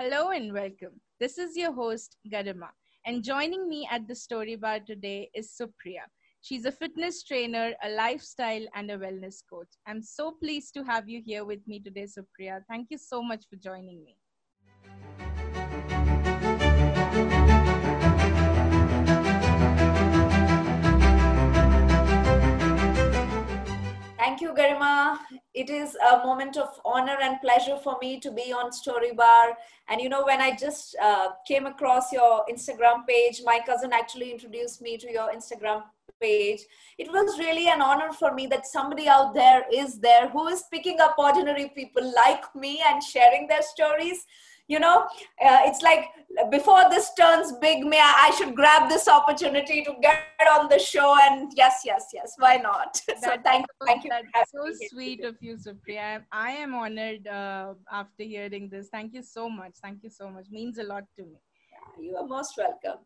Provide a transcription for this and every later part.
Hello and welcome. This is your host, Garima, and joining me at the story bar today is Supriya. She's a fitness trainer, a lifestyle, and a wellness coach. I'm so pleased to have you here with me today, Supriya. Thank you so much for joining me. Thank you, Garima. It is a moment of honor and pleasure for me to be on Story Bar. And you know, when I just uh, came across your Instagram page, my cousin actually introduced me to your Instagram page. It was really an honor for me that somebody out there is there who is picking up ordinary people like me and sharing their stories you know uh, it's like before this turns big may I, I, should grab this opportunity to get on the show and yes yes yes why not so thank you thank you that's so sweet of you supriya i am honored uh, after hearing this thank you so much thank you so much means a lot to me yeah, you are most welcome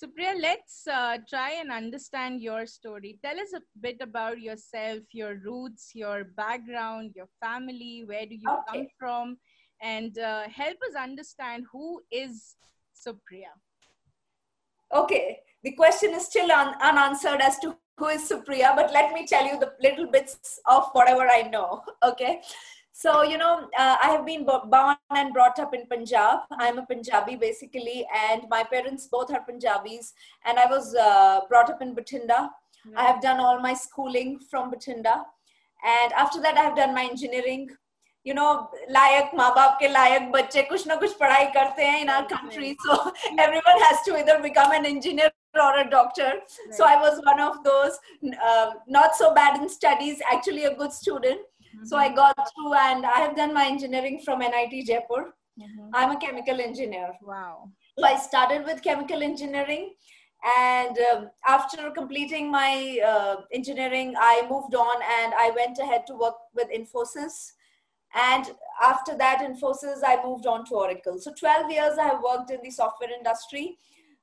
Supriya, let's uh, try and understand your story. Tell us a bit about yourself, your roots, your background, your family. Where do you okay. come from? And uh, help us understand who is Supriya. Okay, the question is still un- unanswered as to who is Supriya, but let me tell you the little bits of whatever I know. Okay, so you know, uh, I have been born and brought up in Punjab. I'm a Punjabi basically, and my parents both are Punjabis, and I was uh, brought up in Bathinda. I have done all my schooling from Bathinda, and after that, I have done my engineering you know like माँ बाप के लायक बच्चे कुछ ना कुछ पढ़ाई करते हैं इन our country so everyone has to इधर become an engineer or a doctor right. so i was one of those uh, not so bad in studies actually a good student mm-hmm. so i got through and i have done my engineering from nit jaipur mm-hmm. i'm a chemical engineer wow so i started with chemical engineering and um, after completing my uh, engineering i moved on and i went ahead to work with infosys and after that, Infosys, I moved on to Oracle. So 12 years I have worked in the software industry.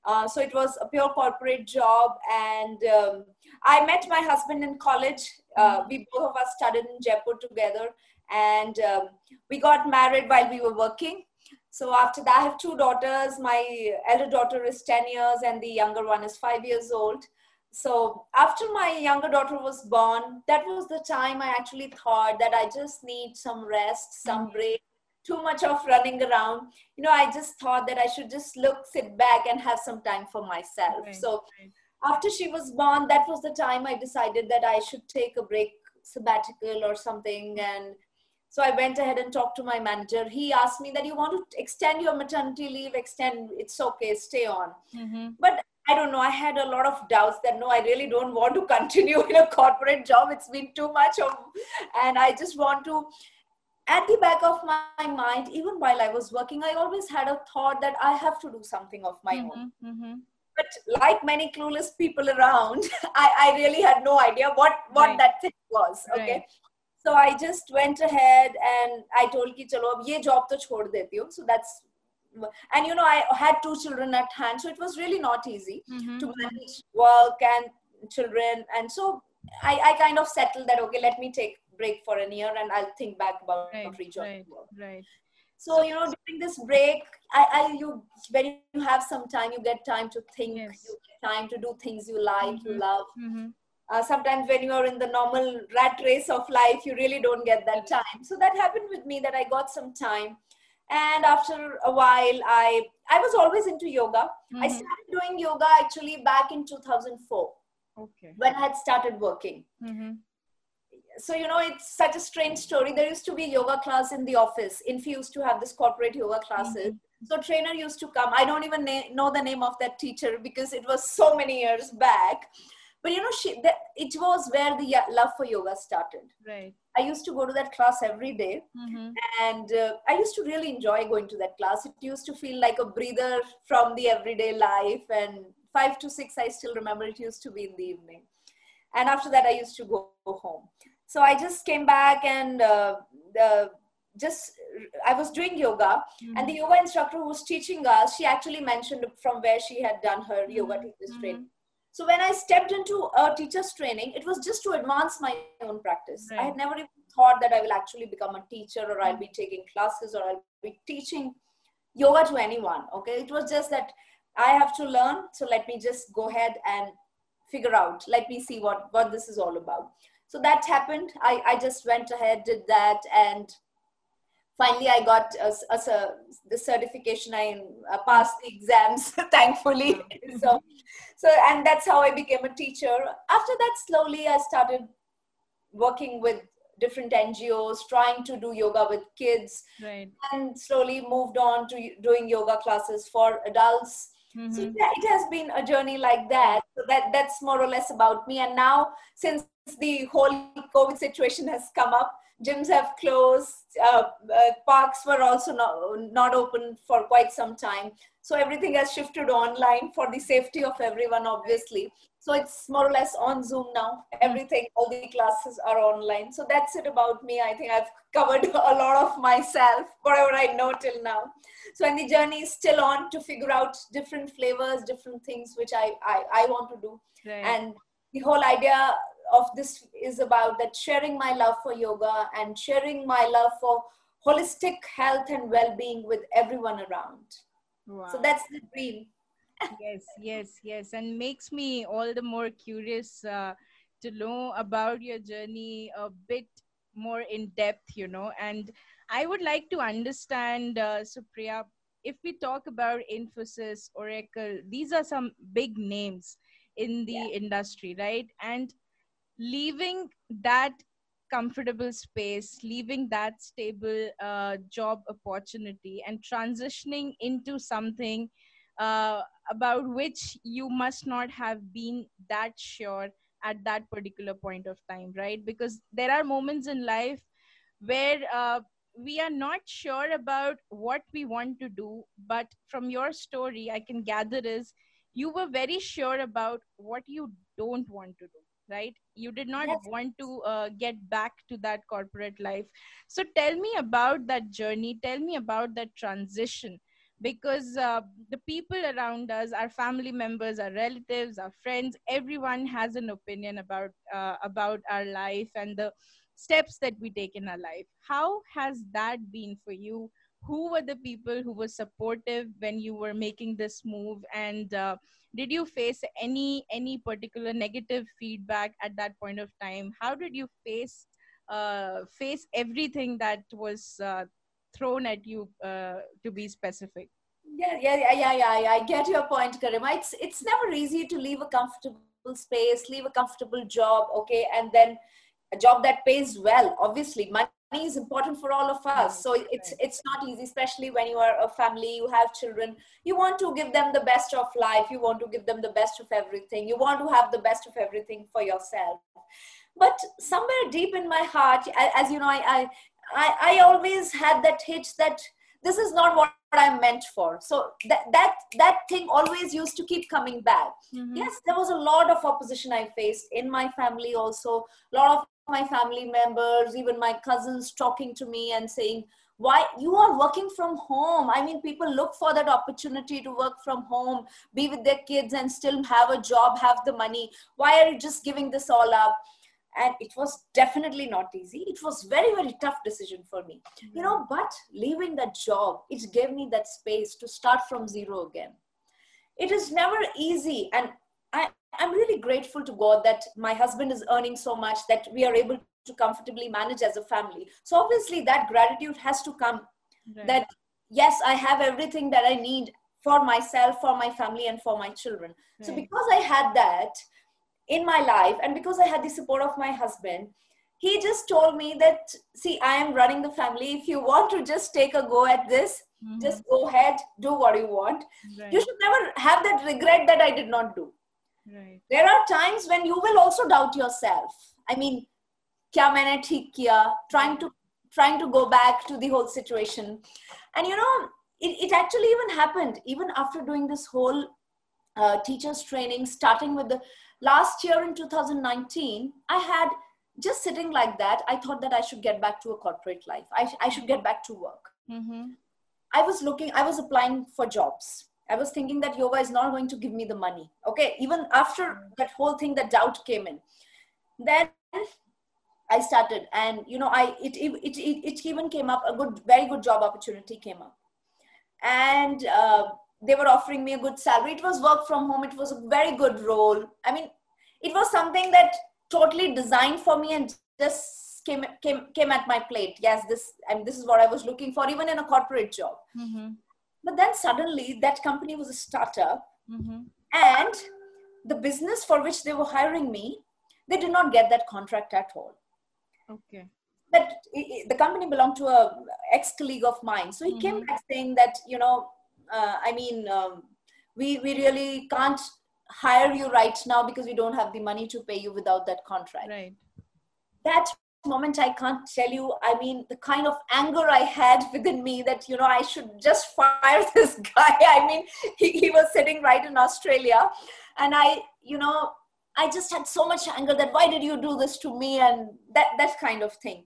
Uh, so it was a pure corporate job. And um, I met my husband in college. Uh, we both of us studied in Jaipur together. And um, we got married while we were working. So after that, I have two daughters. My elder daughter is 10 years and the younger one is five years old so after my younger daughter was born that was the time i actually thought that i just need some rest some mm-hmm. break too much of running around you know i just thought that i should just look sit back and have some time for myself right, so right. after she was born that was the time i decided that i should take a break sabbatical or something and so i went ahead and talked to my manager he asked me that you want to extend your maternity leave extend it's okay stay on mm-hmm. but I don't know. I had a lot of doubts that no, I really don't want to continue in a corporate job. It's been too much of, and I just want to. At the back of my mind, even while I was working, I always had a thought that I have to do something of my mm-hmm, own. Mm-hmm. But like many clueless people around, I, I really had no idea what what right. that thing was. Okay. Right. So I just went ahead and I told ki chalo ab ye job to chhod deti hu. So that's and you know i had two children at hand so it was really not easy mm-hmm. to manage work and children and so I, I kind of settled that okay let me take break for a year and i'll think back about right, rejoining right, work right so you know during this break I, I you when you have some time you get time to think yes. you get time to do things you like mm-hmm. you love mm-hmm. uh, sometimes when you are in the normal rat race of life you really don't get that time so that happened with me that i got some time and after a while i i was always into yoga. Mm-hmm. i started doing yoga actually back in 2004 okay. when i had started working. Mm-hmm. so you know it's such a strange story. There used to be yoga class in the office. Infi used to have this corporate yoga classes. Mm-hmm. so trainer used to come. I don't even na- know the name of that teacher because it was so many years back. But you know she that, it was where the love for yoga started. Right i used to go to that class every day, mm-hmm. and uh, i used to really enjoy going to that class it used to feel like a breather from the everyday life and 5 to 6 i still remember it used to be in the evening and after that i used to go home so i just came back and uh, the just I was doing yoga, mm-hmm. and the yoga instructor who was teaching us, she actually mentioned from where she had done her yoga mm-hmm. teacher's training. So when I stepped into a teacher's training, it was just to advance my own practice. Right. I had never even thought that I will actually become a teacher or I'll be taking classes or I'll be teaching yoga to anyone. Okay, it was just that I have to learn, so let me just go ahead and figure out. Let me see what what this is all about. So that happened. I I just went ahead, did that, and finally I got a, a, a the certification. I uh, passed the exams, thankfully. so so and that's how I became a teacher. After that, slowly I started working with different NGOs, trying to do yoga with kids, right. and slowly moved on to doing yoga classes for adults. Mm-hmm. So yeah, it has been a journey like that. So that that's more or less about me. And now, since the whole COVID situation has come up, gyms have closed, uh, uh, parks were also not, not open for quite some time. So everything has shifted online for the safety of everyone, obviously. So it's more or less on Zoom now. Everything, all the classes are online. So that's it about me. I think I've covered a lot of myself, whatever I know till now. So and the journey is still on to figure out different flavors, different things which I I, I want to do. Right. And the whole idea of this is about that sharing my love for yoga and sharing my love for holistic health and well-being with everyone around. Wow. So that's the dream yes yes yes and makes me all the more curious uh, to know about your journey a bit more in depth you know and i would like to understand uh, supriya if we talk about infosys oracle these are some big names in the yeah. industry right and leaving that comfortable space leaving that stable uh, job opportunity and transitioning into something uh, about which you must not have been that sure at that particular point of time right? Because there are moments in life where uh, we are not sure about what we want to do but from your story i can gather is you were very sure about what you don't want to do right? You did not yes. want to uh, get back to that corporate life. So tell me about that journey. Tell me about that transition. Because uh, the people around us our family members our relatives our friends everyone has an opinion about uh, about our life and the steps that we take in our life. How has that been for you? Who were the people who were supportive when you were making this move? And uh, did you face any any particular negative feedback at that point of time? How did you face uh, face everything that was uh, thrown at you uh, to be specific? Yeah yeah yeah yeah yeah i get your point Garima it's it's never easy to leave a comfortable space leave a comfortable job okay? And then a job that pays well obviously. Money is important for all of us so it's it's not easy especially when you are a family you have children you want to give them the best of life you want to give them the best of everything you want to have the best of everything for yourself but somewhere deep in my heart as you know i i I, I always had that hitch that this is not what I'm meant for. So that that that thing always used to keep coming back. Mm-hmm. Yes, there was a lot of opposition I faced in my family also. A lot of my family members, even my cousins talking to me and saying, why you are working from home. I mean people look for that opportunity to work from home be with their kids and still have a job have the money. Why are you just giving this all up? And it was definitely not easy. It was very very tough decision for me. You know but leaving that job it gave me that space to start from zero again. It is never easy and i'm really grateful to god that my husband is earning so much that we are able to comfortably manage as a family so obviously that gratitude has to come right. that yes i have everything that i need for myself for my family and for my children right. so because i had that in my life and because i had the support of my husband he just told me that see i am running the family if you want to just take a go at this mm-hmm. just go ahead do what you want right. you should never have that regret that i did not do right. there are times when you will also doubt yourself. I mean kya maine theek kiya? Trying to trying to go back to the whole situation. And you know it, it actually even happened even after doing this whole uh, teachers training starting with the last year in 2019 i had just sitting like that i thought that i should get back to a corporate life. I, I should get back to work. Mm-hmm. i was looking i was applying for jobs i was thinking that yoga is not going to give me the money okay even after that whole thing that doubt came in then i started and you know i it it, it, it even came up a good very good job opportunity came up and uh, they were offering me a good salary. It was work from home. It was a very good role. I mean, it was something that totally designed for me and just came came came at my plate. Yes, this I mean, this is what I was looking for, even in a corporate job. Mm-hmm. But then suddenly, that company was a startup, mm-hmm. and the business for which they were hiring me, they did not get that contract at all. Okay. But the company belonged to a ex-colleague of mine, so he mm-hmm. came back saying that you know uh, I mean, um, we we really can't hire you right now because we don't have the money to pay you without that contract. Right. That moment I can't tell you. I mean, the kind of anger I had within me that you know I should just fire this guy. I mean, he, he was sitting right in Australia, and I, you know, I just had so much anger that why did you do this to me and that that kind of thing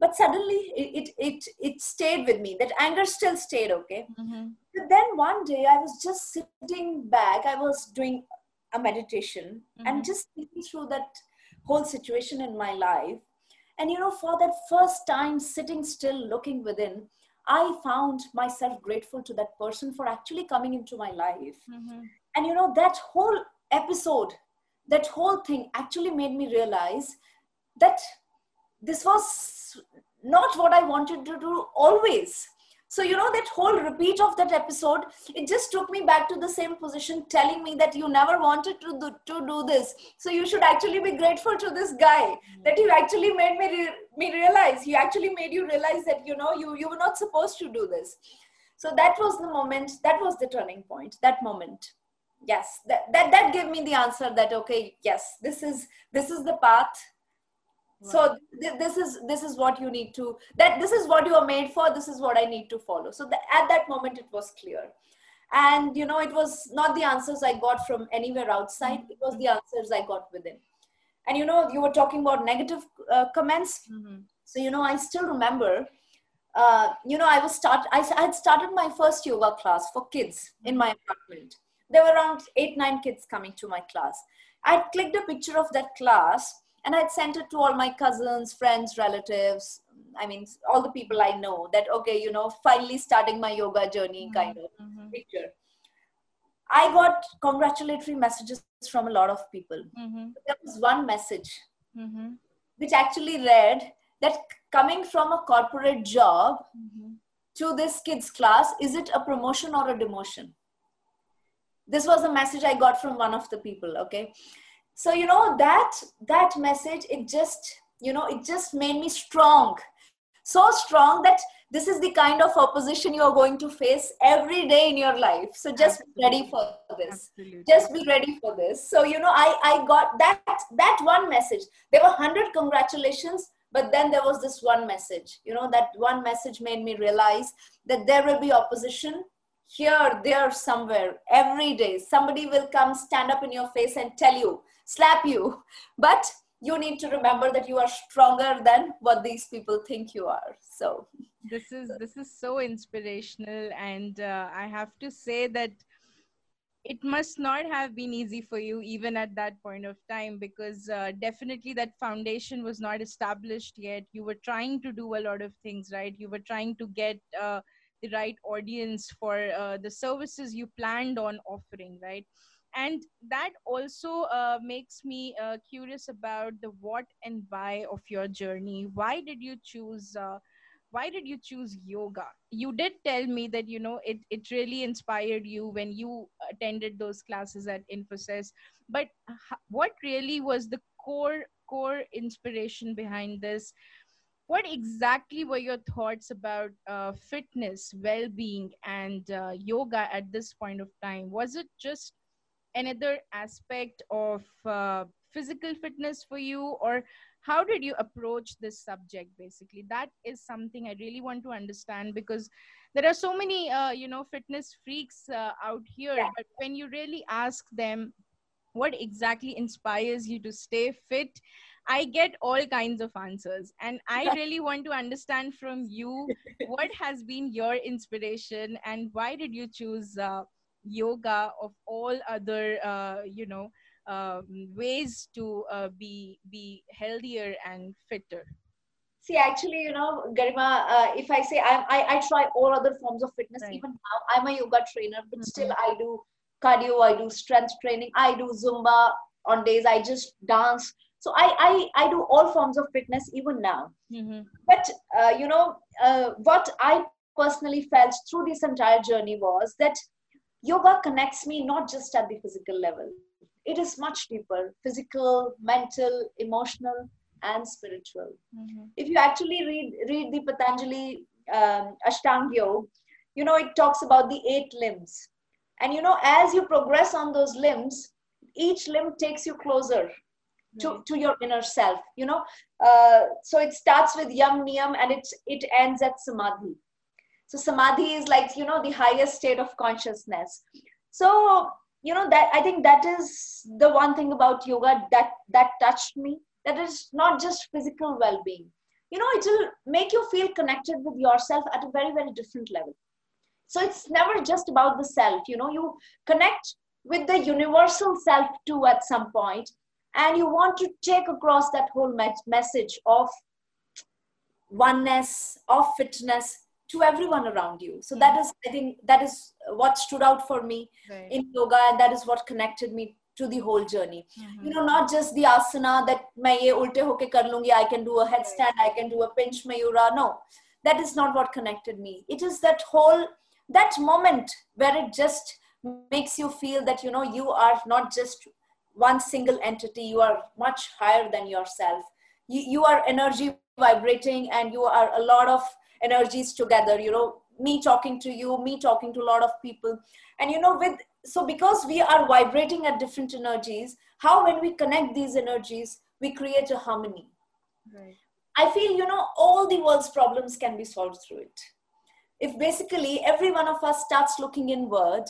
but suddenly it it it, stayed with me that anger still stayed okay mm-hmm. but then one day i was just sitting back i was doing a meditation mm-hmm. and just thinking through that whole situation in my life and you know for that first time sitting still looking within i found myself grateful to that person for actually coming into my life mm-hmm. and you know that whole episode that whole thing actually made me realize that this was not what I wanted to do always. So, you know, that whole repeat of that episode, it just took me back to the same position, telling me that you never wanted to do, to do this. So, you should actually be grateful to this guy mm-hmm. that he actually made me, re- me realize. He actually made you realize that, you know, you, you were not supposed to do this. So, that was the moment, that was the turning point, that moment. Yes, that, that, that gave me the answer that, okay, yes, this is, this is the path so th- this is this is what you need to that this is what you are made for this is what i need to follow. So the, at that moment it was clear. And you know it was not the answers i got from anywhere outside it was the answers i got within. And you know you were talking about negative uh, comments. Mm-hmm. so you know i still remember uh, you know i was start I, I had started my first yoga class for kids in my apartment. There were around eight nine kids coming to my class. I clicked a picture of that class and I'd sent it to all my cousins, friends, relatives. I mean, all the people I know that, okay, you know, finally starting my yoga journey mm-hmm. kind of mm-hmm. picture. I got congratulatory messages from a lot of people. Mm-hmm. There was one message mm-hmm. which actually read that coming from a corporate job mm-hmm. to this kids class, is it a promotion or a demotion? This was a message I got from one of the people, okay? So you know that that message it just you know it just made me strong. So strong that this is the kind of opposition you are going to face every day in your life. So just Absolutely. be ready for this. Absolutely. just be ready for this. So you know i i got that that one message. There were 100 congratulations but then there was this one message. You know that one message made me realize that there will be opposition here there somewhere every day. Somebody will come stand up in your face and tell you slap you. But you need to remember that you are stronger than what these people think you are. So this is this is so inspirational, and uh, I have to say that it must not have been easy for you even at that point of time because uh, definitely that foundation was not established yet you were trying to do a lot of things right you were trying to get uh, the right audience for uh, the services you planned on offering right and that also uh, makes me uh, curious about the what and why of your journey. Why did you choose uh, why did you choose yoga? You did tell me that you know it, it really inspired you when you attended those classes at infosys. But what really was the core core inspiration behind this? What exactly were your thoughts about uh, fitness well-being and uh, yoga at this point of time? Was it just another aspect of uh, physical fitness for you? Or how did you approach this subject basically? That is something i really want to understand because there are so many uh, you know fitness freaks uh, out here. Yeah. but when you really ask them what exactly inspires you to stay fit? I get all kinds of answers. And i really want to understand from you what has been your inspiration and why did you choose uh, yoga of all other uh, you know um, ways to uh, be be healthier and fitter See, actually, you know, Garima, uh, if I say I'm, I, I try all other forms of fitness, right. even now, I'm a yoga trainer, but mm-hmm. still I do cardio, I do strength training, I do Zumba on days, I just dance. So I, I, I do all forms of fitness even now. Mm-hmm. But, uh, you know, uh, what I personally felt through this entire journey was that yoga connects me not just at the physical level. It is much deeper physical, mental, emotional, and spiritual. Mm-hmm. If you actually read read the Patanjali um, Ashtanga Yoga, you know it talks about the eight limbs, and you know as you progress on those limbs, each limb takes you closer to, to your inner self. You know, uh, so it starts with yam niyam and it it ends at samadhi. So samadhi is like you know the highest state of consciousness. So you know that I think that is the one thing about yoga that that touched me that is not just physical well-being you know it will make you feel connected with yourself at a very very different level so it's never just about the self you know you connect with the universal self too at some point and you want to take across that whole message of oneness of fitness to everyone around you. So that is i think that is what stood out for me right. in yoga and that is what connected me to the whole journey. Mm-hmm. you know not just the asana that main ye ulte hoke kar lungi i can do a headstand i can do a pincha mayura. No that is not what connected me. It is that whole that moment where it just makes you feel that you know you are not just one single entity you are much higher than yourself. You, you are energy vibrating and you are a lot of energies together you know me talking to you me talking to a lot of people. And you know with so because we are vibrating at different energies how when we connect these energies we create a harmony. Right. i feel you know all the world's problems can be solved through it. If basically every one of us starts looking inward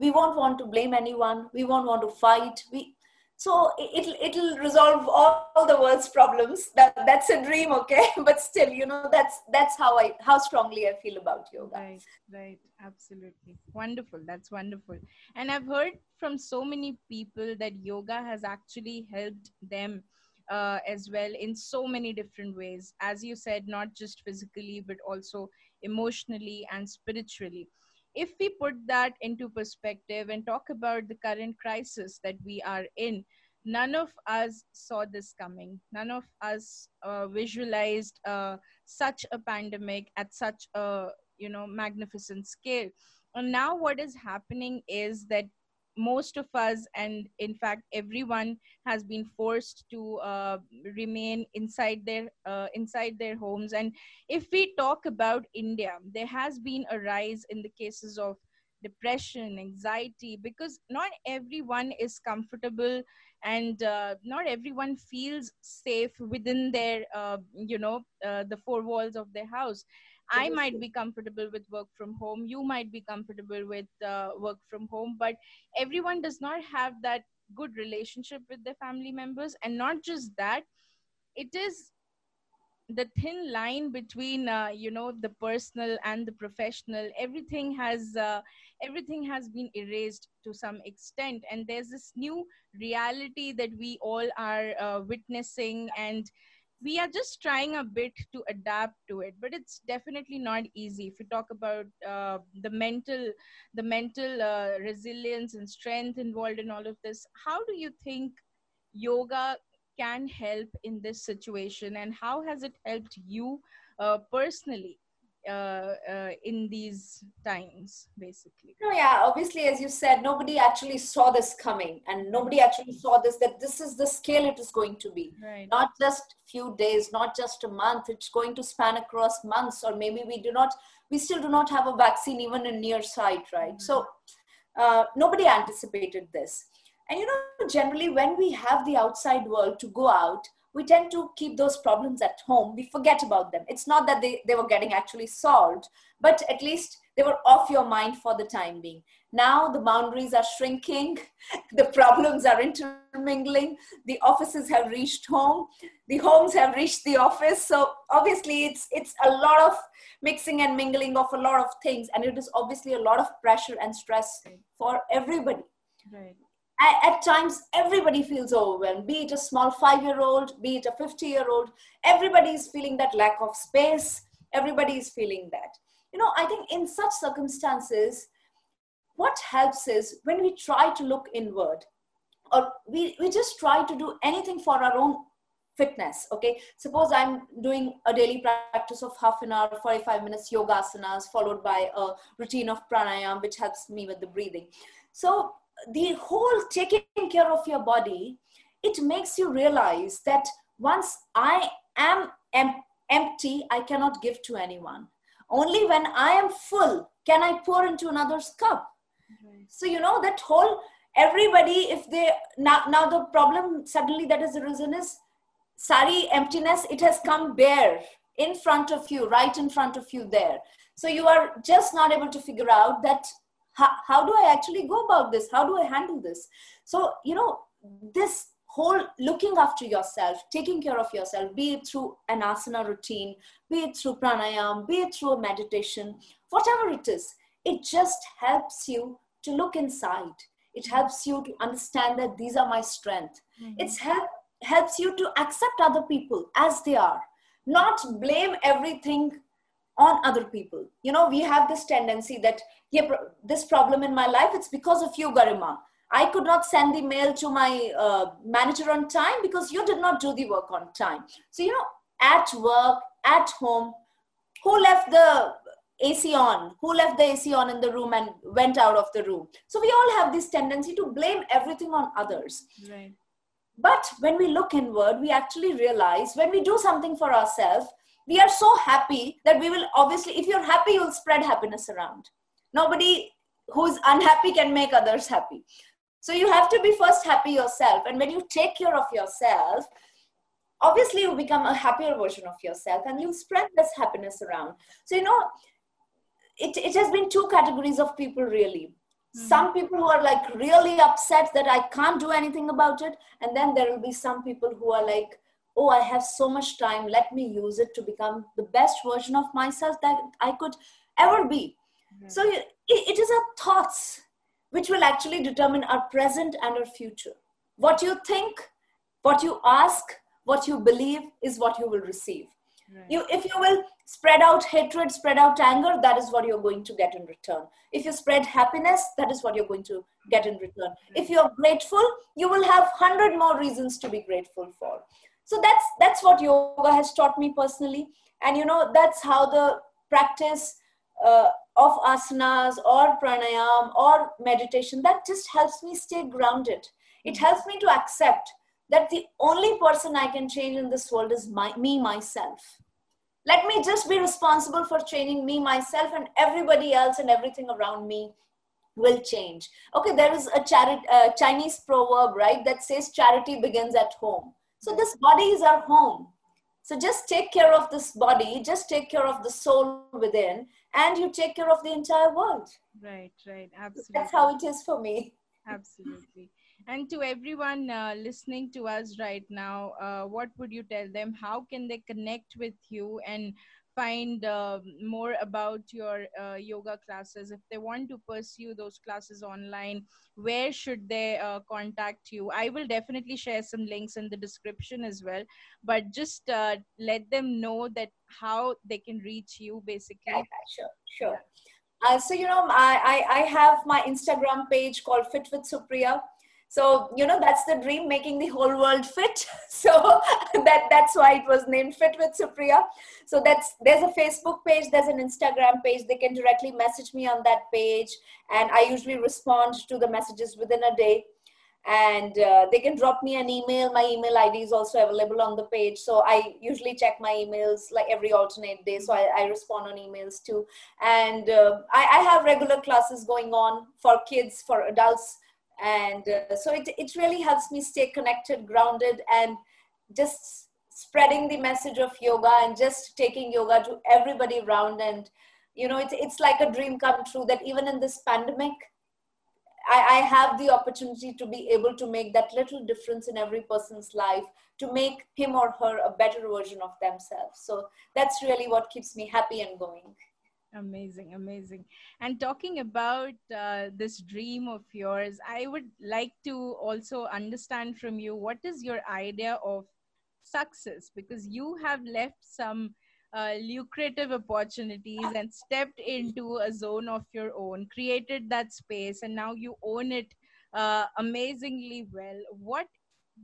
we won't want to blame anyone we won't want to fight we so it'll it'll resolve all, all, the world's problems. That that's a dream okay? But still you know that's that's how i how strongly i feel about yoga. Right right. Absolutely. Wonderful. That's wonderful. And i've heard from so many people that yoga has actually helped them uh, as well in so many different ways. As you said not just physically but also emotionally and spiritually if we put that into perspective and talk about the current crisis that we are in, none of us saw this coming. None of us uh, visualized uh, such a pandemic at such a you know magnificent scale. And now what is happening is that most of us and in fact everyone has been forced to uh, remain inside their uh, inside their homes. And if we talk about india there has been a rise in the cases of depression anxiety because not everyone is comfortable and uh, not everyone feels safe within their uh, you know uh, the four walls of their house I might be comfortable with work from home. You might be comfortable with uh, work from home, but everyone does not have that good relationship with their family members. And not just that, it is the thin line between uh, you know the personal and the professional everything has uh, everything has been erased to some extent and there's this new reality that we all are uh, witnessing and we are just trying a bit to adapt to it but it's definitely not easy. If you talk about uh, the mental the mental uh, resilience and strength involved in all of this how do you think yoga can help in this situation? And how has it helped you uh, personally uh, uh, in these times basically no yeah obviously as you said nobody actually saw this coming and nobody actually saw this that this is the scale it is going to be right. not just few days not just a month it's going to span across months or maybe we do not we still do not have a vaccine even in near sight right mm-hmm. so uh, nobody anticipated this and you know generally when we have the outside world to go out we tend to keep those problems at home. We forget about them. It's not that they, they were getting actually solved, but at least they were off your mind for the time being. Now the boundaries are shrinking, the problems are intermingling, the offices have reached home, the homes have reached the office. So obviously it's it's a lot of mixing and mingling of a lot of things, and it is obviously a lot of pressure and stress for everybody. Right at, times everybody feels overwhelmed be it a small five year old be it a 50 year old everybody is feeling that lack of space. Everybody is feeling that. You know i think in such circumstances what helps is when we try to look inward or we, we just try to do anything for our own fitness okay? Suppose i'm doing a daily practice of half an hour 45 minutes yoga asanas followed by a routine of pranayam which helps me with the breathing. So the whole taking care of your body it makes you realize that once i am em- empty i cannot give to anyone. Only when i am full can i pour into another's cup. So you know that whole everybody if they now now the problem suddenly that has arisen is sari emptiness it has come bare in front of you right in front of you there. So you are just not able to figure out that how, how do i actually go about this? How do i handle this? So you know this whole looking after yourself taking care of yourself be it through an asana routine be it through pranayam be it through a meditation whatever it is it just helps you to look inside. It helps you to understand that these are my strength. Mm-hmm. it's help helps you to accept other people as they are not blame everything on other people you know we have this tendency that yeah this problem in my life it's because of you garima i could not send the mail to my uh, manager on time because you did not do the work on time so you know at work at home who left the AC on? Who left the AC on in the room and went out of the room? So we all have this tendency to blame everything on others. Right. But when we look inward, we actually realize when we do something for ourselves, we are so happy that we will obviously, if you're happy, you'll spread happiness around. Nobody who's unhappy can make others happy. So you have to be first happy yourself. And when you take care of yourself, obviously you become a happier version of yourself and you spread this happiness around. So, you know, it, it has been two categories of people really mm-hmm. some people who are like really upset that i can't do anything about it and then there will be some people who are like oh i have so much time let me use it to become the best version of myself that i could ever be. Mm-hmm. so it, it is our thoughts which will actually determine our present and our future. What you think what you ask what you believe is what you will receive right. you if you will spread out hatred, spread out anger, that is what you're going to get in return. If you spread happiness, that is what you're going to get in return. If you're grateful, you will have 100 more reasons to be grateful for. So that's that's what yoga has taught me personally. And you know, that's how the practice uh, of asanas or pranayam or meditation that just helps me stay grounded. It helps me to accept that the only person I can change in this world is my, me myself. Let me just be responsible for changing me myself and everybody else and everything around me will change. Okay there is a charity uh, chinese proverb right that says charity begins at home. So this body is our home. So just take care of this body just take care of the soul within and you take care of the entire world. Right right. Absolutely that's how it is for me. Absolutely and to everyone uh, listening to us right now, uh, what would you tell them? How can they connect with you and find uh, more about your uh, yoga classes? If they want to pursue those classes online, where should they uh, contact you? I will definitely share some links in the description as well, but just uh, let them know that how they can reach you basically. Yeah, sure, sure. Uh, so you know I, I, I have my instagram page called fit with supriya so you know that's the dream making the whole world fit. So that that's why it was named fit with supriya. So that's there's a facebook page there's an instagram page. They can directly message me on that page and i usually respond to the messages within a day. And uh, they can drop me an email. My email id is also available on the page. So i usually check my emails like every alternate day. So i, I respond on emails too. And uh, I, I have regular classes going on for kids for adults and uh, so it, it really helps me stay connected grounded and just spreading the message of yoga and just taking yoga to everybody around. And you know it's, it's like a dream come true that even in this pandemic I, I have the opportunity to be able to make that little difference in every person's life to make him or her a better version of themselves. So that's really what keeps me happy and going Amazing, amazing. And talking about uh, this dream of yours, I would like to also understand from you what is your idea of success? Because you have left some uh, lucrative opportunities and stepped into a zone of your own, created that space, and now you own it uh, amazingly well. What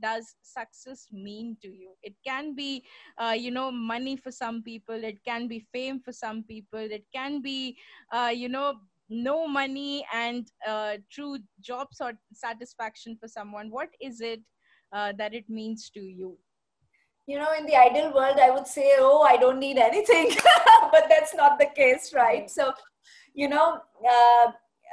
does success mean to you? It can be uh, you know money for some people it can be fame for some people it can be uh, you know no money and uh, true job sort satisfaction for someone. What is it uh, that it means to you? You know in the ideal world i would say oh i don't need anything. But that's not the case right? So you know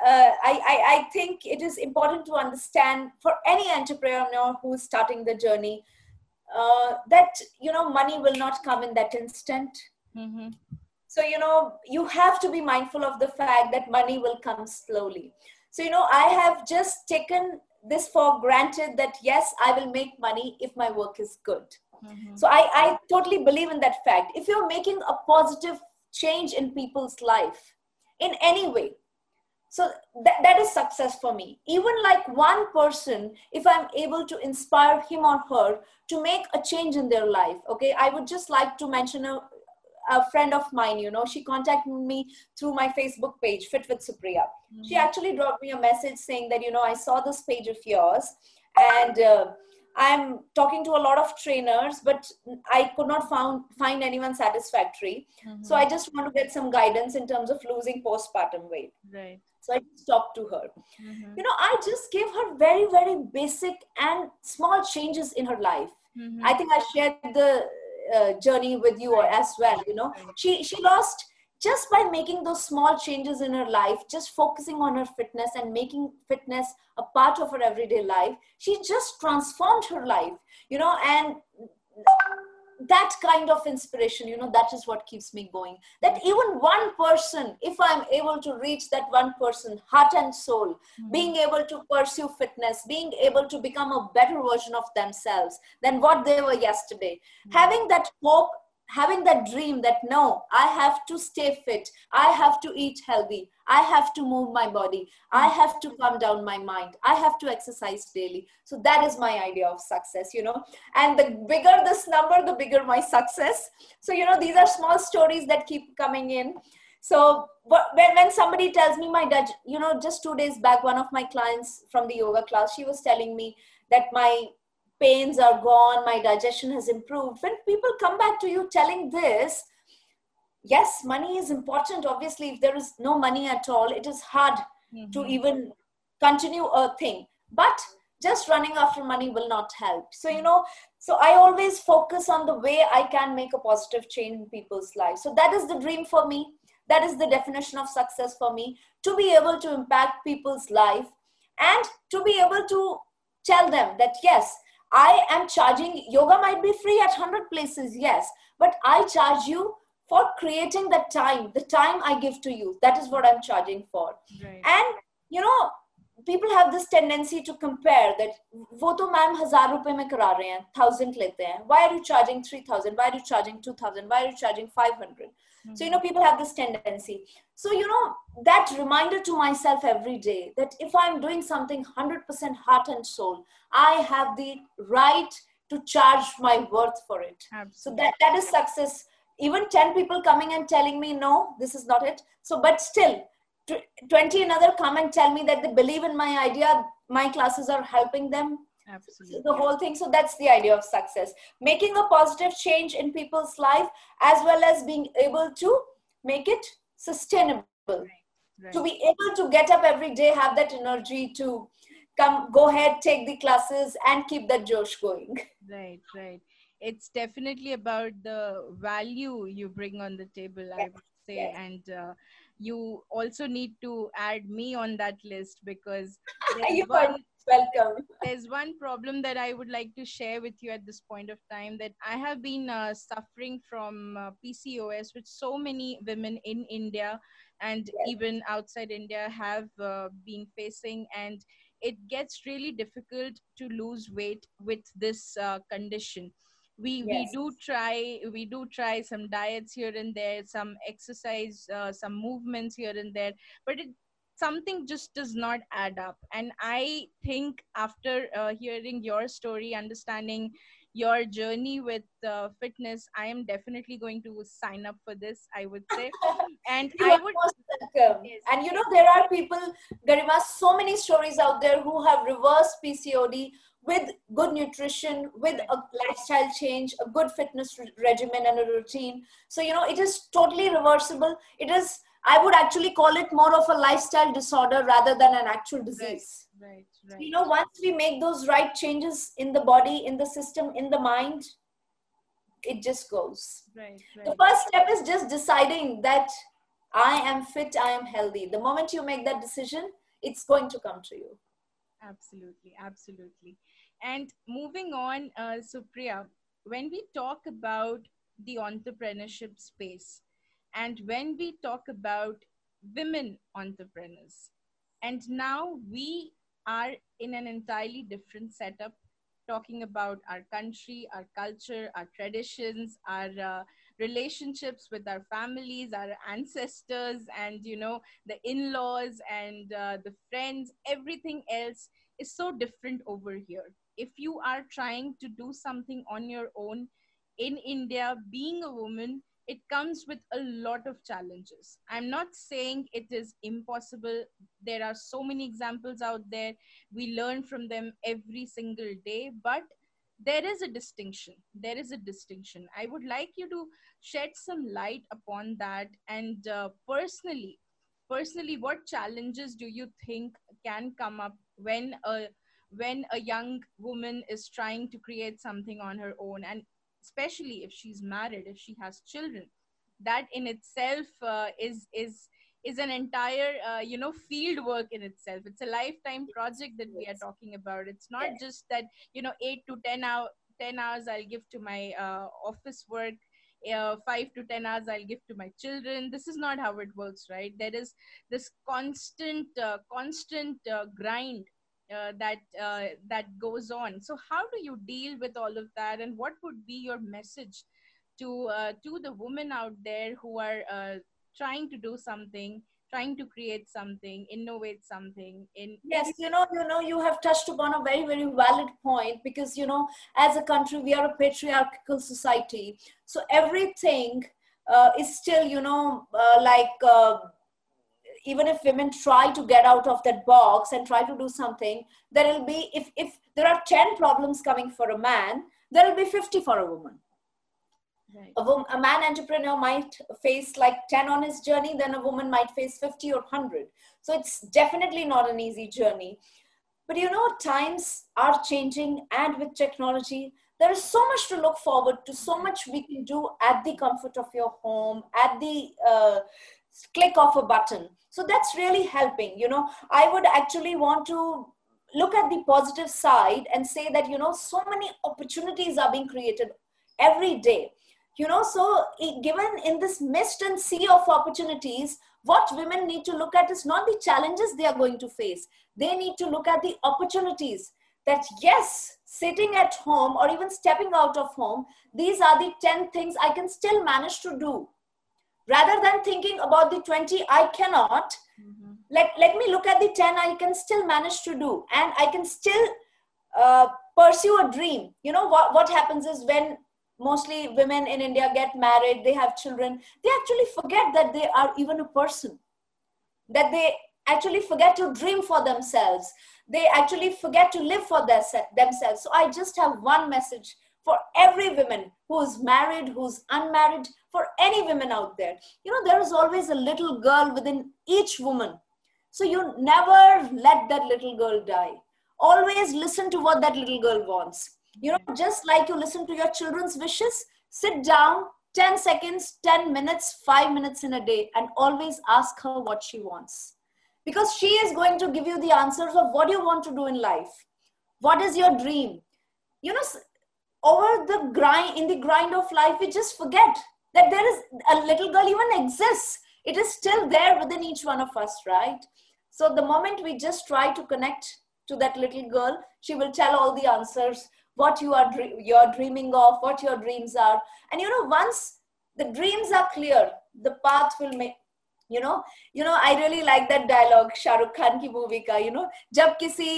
uh, I, I, I, think it is important to understand for any entrepreneur who is starting the journey uh, that you know money will not come in that instant mm-hmm. so you know you have to be mindful of the fact that money will come slowly so you know i have just taken this for granted that yes i will make money if my work is good mm-hmm. so I, I totally believe in that fact if you're making a positive change in people's life in any way so that, that is success for me. Even like one person if i'm able to inspire him or her to make a change in their life okay? I would just like to mention a, a friend of mine you know? She contacted me through my facebook page fit with supriya. Mm-hmm. she actually dropped me a message saying that you know i saw this page of yours and uh, i'm talking to a lot of trainers but i could not found, find anyone satisfactory. Mm-hmm. so i just want to get some guidance in terms of losing postpartum weight. Right so I just talked to her. Mm-hmm. You know, I just gave her very, very basic and small changes in her life. Mm-hmm. I think I shared the uh, journey with you as well. You know, she she lost just by making those small changes in her life, just focusing on her fitness and making fitness a part of her everyday life. She just transformed her life. You know, and that kind of inspiration you know that is what keeps me going that even one person if i'm able to reach that one person heart and soul mm-hmm. being able to pursue fitness being able to become a better version of themselves than what they were yesterday mm-hmm. having that hope having that dream that no i have to stay fit. I have to eat healthy. I have to move my body. I mm. have to calm down my mind. I have to exercise daily. So that is my idea of success you know. And the bigger this number the bigger my success. So you know these are small stories that keep coming in. So when, when somebody tells me my dad you know just two days back one of my clients from the yoga class she was telling me that my pains are gone, my digestion has improved. When people come back to you telling this, yes, money is important. Obviously, if there is no money at all, it is hard mm-hmm. to even continue a thing. But just running after money will not help. So, you know, so I always focus on the way I can make a positive change in people's lives. So that is the dream for me. That is the definition of success for me to be able to impact people's life and to be able to tell them that yes, I am charging, yoga might be free at 100 places, yes, but I charge you for creating the time, the time I give to you. That is what I'm charging for. Right. And, you know, people have this tendency to compare that वो तो ma'am हजार रुपए में करा रहे हैं thousand लेते हैं why are you charging 3000 why are you charging 2000 why are you charging 500 so you know people have this tendency so you know that reminder to myself every day that if i'm doing something 100% heart and soul i have the right to charge my worth for it. Absolutely. so that that is success. Even 10 people coming and telling me no this is not it. So but still 20 another come and tell me that they believe in my idea my classes are helping them. Absolutely the whole thing. So that's the idea of success. Making a positive change in people's life as well as being able to make it sustainable right. Right. to be able to get up every day have that energy to come go ahead take the classes and keep that josh going right right it's definitely about the value you bring on the table yes. i would say yes. and uh, you also need to add me on that list because one, welcome there's one problem that i would like to share with you at this point of time that i have been uh, suffering from uh, pcos which so many women in india and yes. even outside india have uh, been facing and it gets really difficult to lose weight with this uh, condition we yes. we do try we do try some diets here and there some exercise uh, some movements here and there but it something just does not add up and i think after uh, hearing your story understanding your journey with uh, fitness i am definitely going to sign up for this i would say and i would yes. and you know there are people garima so many stories out there who have reversed pcod with good nutrition, with a lifestyle change, a good fitness re- regimen and a routine. So, you know, it is totally reversible. It is, I would actually call it more of a lifestyle disorder rather than an actual disease. Right, right. right. You know, once we make those right changes in the body, in the system, in the mind, it just goes. Right, right. The first step is just deciding that I am fit, I am healthy. The moment you make that decision, it's going to come to you. Absolutely, absolutely. And moving on, uh, Supriya, when we talk about the entrepreneurship space and when we talk about women entrepreneurs, and now we are in an entirely different setup talking about our country, our culture, our traditions, our uh, relationships with our families, our ancestors, and you know the in-laws and uh, the friends. Everything else is so different over here if you are trying to do something on your own in India, being a woman, it comes with a lot of challenges. I'm not saying it is impossible. There are so many examples out there. We learn from them every single day, but there is a distinction. There is a distinction. I would like you to shed some light upon that. And uh, personally, personally, what challenges do you think can come up when a when a young woman is trying to create something on her own and especially if she's married if she has children that in itself uh, is is is an entire uh, you know field work in itself. It's a lifetime project that we are talking about. It's not just that you know 8 to 10 hour 10 hours i'll give to my uh, office work uh, 5 to 10 hours i'll give to my children. This is not how it works right? There is this constant uh, constant uh, grind uh, that uh, that goes on. So how do you deal with all of that? And what would be your message to uh, to the women out there who are uh, trying to do something trying to create something innovate something in yes you know you know you have touched upon a very very valid point because you know as a country we are a patriarchal society. So everything uh, is still you know uh, like even if women try to get out of that box and try to do something there will be if if there are 10 problems coming for a man there will be 50 for a woman. Right. a, woman, a man entrepreneur might face like 10 on his journey then a woman might face 50 or 100 so it's definitely not an easy journey. But you know times are changing and with technology there is so much to look forward to so much we can do at the comfort of your home at the uh, click of a button. So that's really helping you know. I would actually want to look at the positive side and say that you know so many opportunities are being created every day. You know so given in this mist and sea of opportunities what women need to look at is not the challenges they are going to face. They need to look at the opportunities that yes sitting at home or even stepping out of home these are the 10 things i can still manage to do rather than thinking about the 20 i cannot. Mm-hmm. let, let me look at the 10 i can still manage to do. And i can still uh, pursue a dream. You know what, what happens is when mostly women in india get married they have children they actually forget that they are even a person. That they actually forget to dream for themselves. They actually forget to live for their, themselves. So i just have one message for every woman who's married, who's unmarried, for any women out there. You know, there is always a little girl within each woman. So you never let that little girl die. Always listen to what that little girl wants. You know, just like you listen to your children's wishes, sit down 10 seconds, 10 minutes, 5 minutes in a day, and always ask her what she wants. Because she is going to give you the answers of what you want to do in life. What is your dream? You know, over the grind in the grind of life we just forget that there is a little girl even exists. It is still there within each one of us right? So the moment we just try to connect to that little girl she will tell all the answers what you are you're dreaming of what your dreams are. And you know once the dreams are clear the path will make you know you know i really like that dialogue shahrukh khan ki movie ka you know jab kisi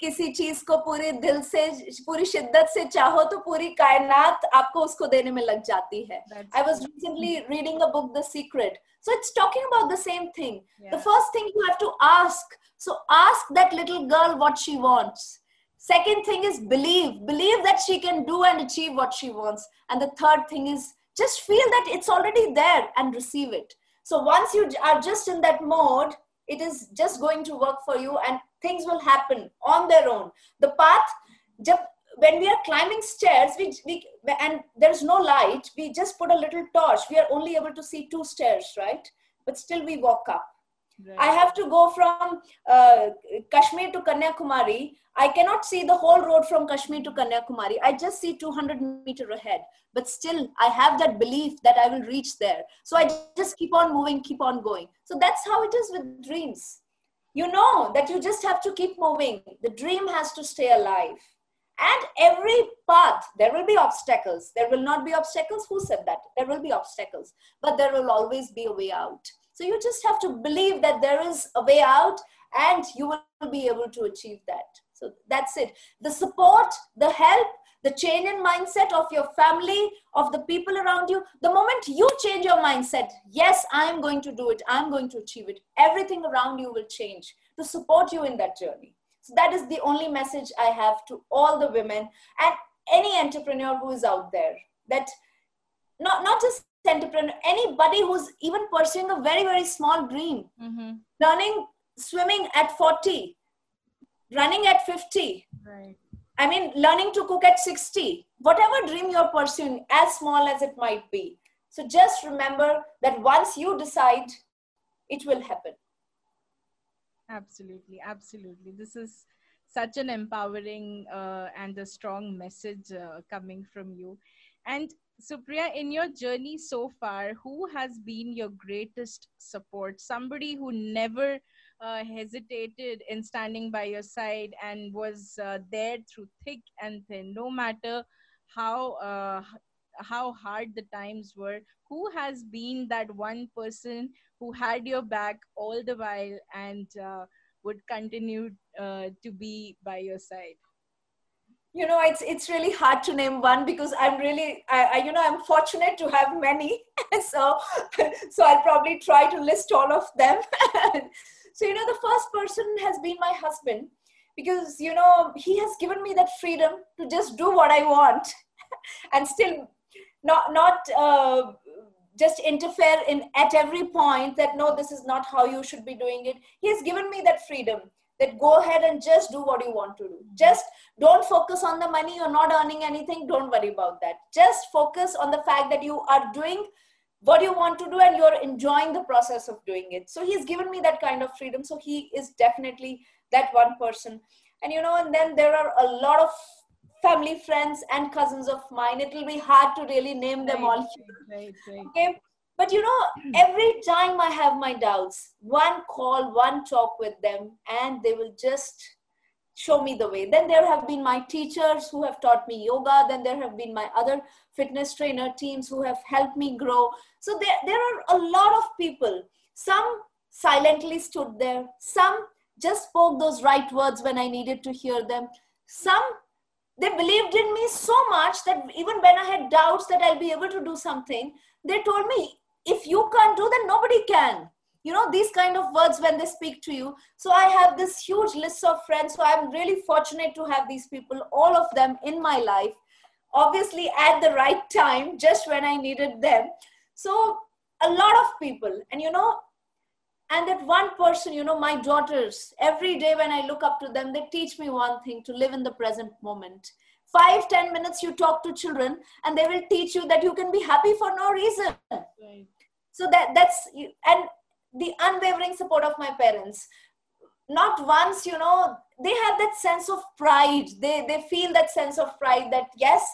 किसी चीज को पूरे दिल से पूरी शिद्दत से चाहो तो पूरी कायनात आपको उसको देने में लग जाती है I was recently reading a book the secret so it's talking about the same thing the first thing you have to ask so ask that little girl what she wants second thing is believe believe that she can do and achieve what she wants and the third thing is just feel that it's already there and receive it so once you are just in that mode it is just going to work for you and things will happen on their own. The path when we are climbing stairs we, we and there's no light we just put a little torch. We are only able to see two stairs right? But still we walk up. Right. i have to go from uh, kashmir to kanyakumari. I cannot see the whole road from kashmir to kanyakumari. I just see 200 meter ahead. But still i have that belief that i will reach there. So i just keep on moving keep on going. So that's how it is with dreams you know that you just have to keep moving. The dream has to stay alive. And every path, there will be obstacles. There will not be obstacles. Who said that? There will be obstacles, but there will always be a way out. So you just have to believe that there is a way out and you will be able to achieve that. So that's it. The support, the help, the change in mindset of your family, of the people around you. The moment you change your mindset, yes, I'm going to do it, I'm going to achieve it, everything around you will change to support you in that journey. So that is the only message I have to all the women and any entrepreneur who is out there that not, not just entrepreneur, anybody who's even pursuing a very, very small dream, mm-hmm. learning swimming at 40, running at 50. Right I mean, learning to cook at 60, whatever dream you're pursuing, as small as it might be. So just remember that once you decide, it will happen. Absolutely, absolutely. This is such an empowering uh, and a strong message uh, coming from you. And Supriya, in your journey so far, who has been your greatest support? Somebody who never uh, hesitated in standing by your side and was uh, there through thick and thin. No matter how uh, how hard the times were who has been that one person who had your back all the while and uh, would continue uh, to be by your side? You know it's it's really hard to name one because i'm really I, I, you know i'm fortunate to have many. So so i'll probably try to list all of them so, you know, the first person has been my husband because, you know, he has given me that freedom to just do what I want and still not, not, uh, just interfere in at every point that no this is not how you should be doing it. He has given me that freedom that go ahead and just do what you want to do. Just don't focus on the money you're not earning anything don't worry about that. Just focus on the fact that you are doing what do you want to do? And you're enjoying the process of doing it. So he's given me that kind of freedom. So he is definitely that one person. And you know and then there are a lot of family friends and cousins of mine. It will be hard to really name them right, all. right, right, okay? But you know every time i have my doubts one call one talk with them and they will just show me the way. Then there have been my teachers who have taught me yoga. Then there have been my other fitness trainer teams who have helped me grow. So there, there are a lot of people. Some silently stood there. Some just spoke those right words when I needed to hear them. Some they believed in me so much that even when I had doubts that I'll be able to do something, they told me, if you can't do, then nobody can you know these kind of words when they speak to you. So i have this huge list of friends. So i'm really fortunate to have these people all of them in my life obviously at the right time just when i needed them. So a lot of people and you know and that one person you know my daughters every day when i look up to them they teach me one thing to live in the present moment. Five ten minutes you talk to children and they will teach you that you can be happy for no reason. Right. so that that's and the unwavering support of my parents not once you know they have that sense of pride they they feel that sense of pride that yes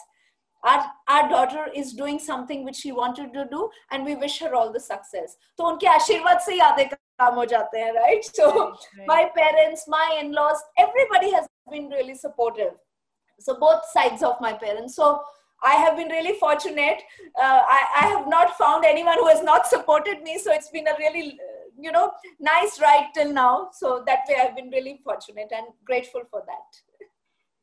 our our daughter is doing something which she wanted to do and we wish her all the success तो उनके आशीर्वाद से ही आधे काम हो जाते हैं right so right, right. my parents my in-laws everybody has been really supportive so both sides of my parents so I have been really fortunate. Uh, I, I, have not found anyone who has not supported me. So it's been a really, uh, you know, nice ride till now. So that way I've been really fortunate and grateful for that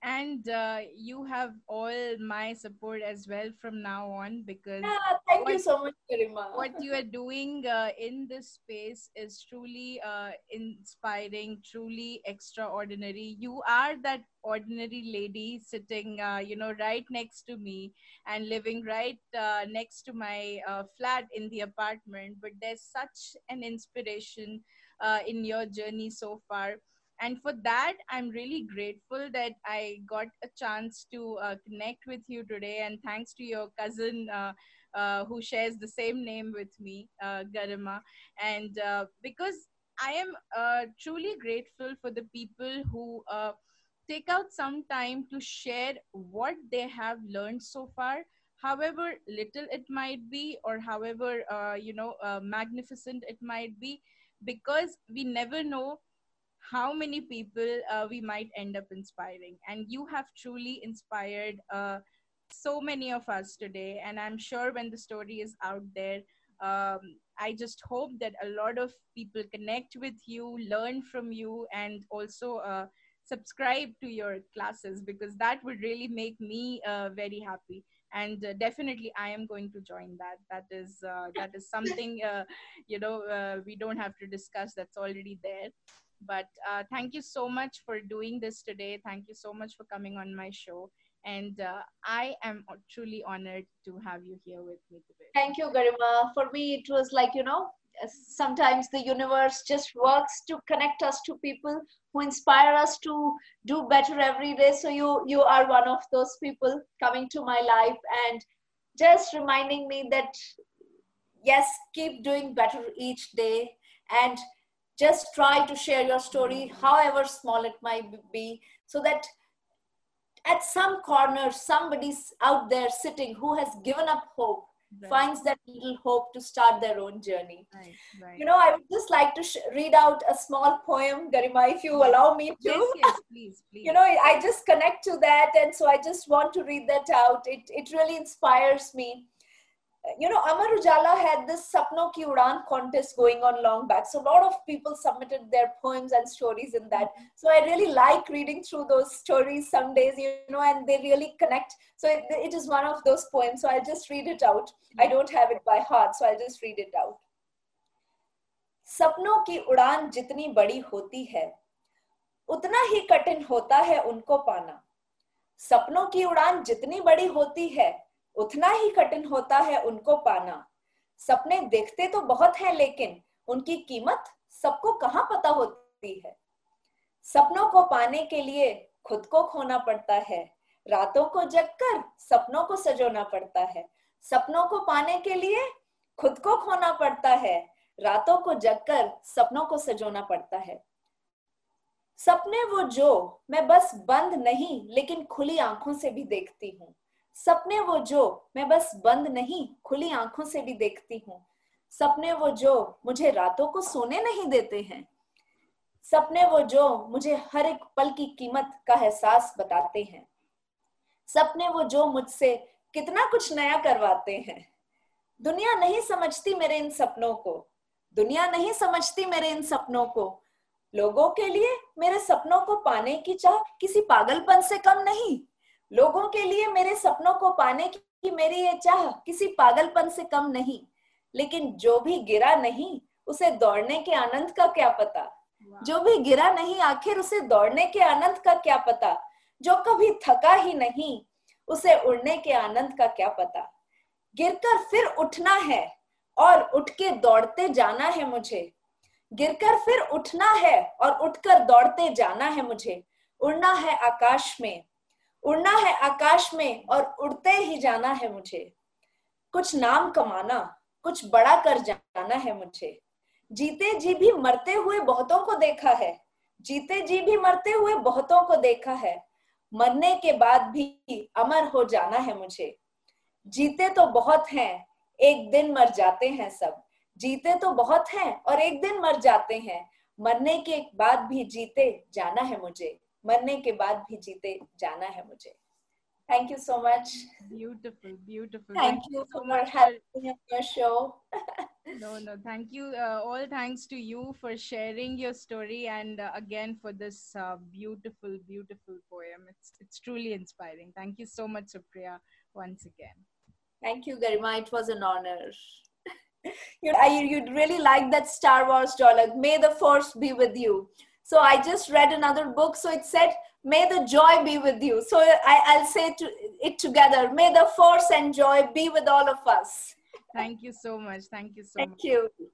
and uh, you have all my support as well from now on because yeah, thank what, you so much Garima. what you are doing uh, in this space is truly uh, inspiring truly extraordinary. You are that ordinary lady sitting uh, you know right next to me and living right uh, next to my uh, flat in the apartment. But there's such an inspiration in your journey so far and for that i'm really grateful that i got a chance to uh, connect with you today. And thanks to your cousin uh, uh, who shares the same name with me uh, garima. And uh, because i am uh, truly grateful for the people who take out some time to share what they have learned so far however little it might be or however you know magnificent it might be. Because we never know how many people uh, we might end up inspiring. And you have truly inspired uh, so many of us today. And I'm sure when the story is out there, um, I just hope that a lot of people connect with you, learn from you, and also uh, subscribe to your classes because that would really make me uh, very happy and uh, definitely i am going to join that that is uh, that is something uh, you know uh, we don't have to discuss that's already there but uh, thank you so much for doing this today. Thank you so much for coming on my show. And uh, I am truly honored to have you here with me today. Thank you, Garima. For me, it was like, you know, sometimes the universe just works to connect us to people who inspire us to do better every day. So you, you are one of those people coming to my life and just reminding me that, yes, keep doing better each day. And just try to share your story however small it might be so that at some corner somebody's out there sitting who has given up hope right. finds that little hope to start their own journey right, right. you know i would just like to sh- read out a small poem garima if you allow me to yes, yes, please, please. you know i just connect to that and so i just want to read that out it, it really inspires me you know, Amar Ujala had this Sapno Ki Udan contest going on long back. So a lot of people submitted their poems and stories in that. So I really like reading through those stories some days, you know, and they really connect. So it, it is one of those poems. So I'll just read it out. I don't have it by heart, so I'll just read it out. सपनों की उड़ान जितनी बड़ी होती है उतना ही कठिन होता है उनको पाना सपनों की उड़ान जितनी बड़ी होती है उतना ही कठिन होता है उनको पाना। सपने देखते तो बहुत हैं, लेकिन उनकी कीमत सबको कहाँ पता होती है? सपनों को पाने के लिए खुद को खोना पड़ता है। रातों को जगकर सपनों को सजोना पड़ता है। सपनों को पाने के लिए खुद को खोना पड़ता है। रातों को जगकर सपनों को सजोना पड़ता है। सपने वो जो मैं बस बंद नहीं, लेकिन खुली आँखों से भी देखती हूँ। सपने वो जो मैं बस बंद नहीं, खुली आँखों से भी देखती हूँ। सपने वो जो मुझे रातों को सोने नहीं देते हैं। सपने वो जो मुझे हर एक पल की कीमत का एहसास बताते हैं। सपने वो जो मुझसे कितना कुछ नया करवाते हैं। दुनिया नहीं समझती मेरे इन सपनों को। दुनिया नहीं समझती मेरे इन सपनों को। लोगों के लिए मेरे सपनों को पाने की चाह किसी पागलपन से कम नहीं। लोगों के लिए मेरे सपनों को पाने की मेरी ये चाह किसी पागलपन से कम नहीं। लेकिन जो भी गिरा नहीं उसे दौड़ने के आनंद का क्या पता? जो भी गिरा नहीं आखिर उसे दौड़ने के आनंद का क्या पता? जो कभी थका ही नहीं उसे उड़ने के आनंद का क्या पता? गिरकर फिर उठना है और उठ के दौड़ते जाना है मुझे। गिरकर फिर उठना है और उठकर दौड़ते जाना है मुझे। उड़ना है आकाश में उड़ना है आकाश में और उड़ते ही जाना है मुझे। कुछ नाम कमाना, कुछ बड़ा कर जाना है मुझे। जीते जी भी मरते हुए बहुतों को देखा है। जीते जी भी मरते हुए बहुतों को देखा है। मरने के बाद भी अमर हो जाना है मुझे। जीते तो बहुत हैं, एक दिन मर जाते हैं सब। जीते तो बहुत हैं और एक दिन मर जाते हैं। मरने के बाद भी जीते जाना है मुझे। मरने के बाद भी जीते जाना है मुझे Thank you so much. Beautiful, beautiful. Thank, thank you, so much for having me on your show. no, no, thank you. Uh, all thanks to you for sharing your story and uh, again for this uh, beautiful, beautiful poem. It's it's truly inspiring. Thank you so much, Supriya, once again. Thank you, Garima. It was an honor. you'd, I, you'd really like that Star Wars dialogue. May the Force be with you. So I just read another book. So it said, May the joy be with you. So I, will say to it together. May the force and joy be with all of us. Thank you so much. Thank you so Thank much. Thank you.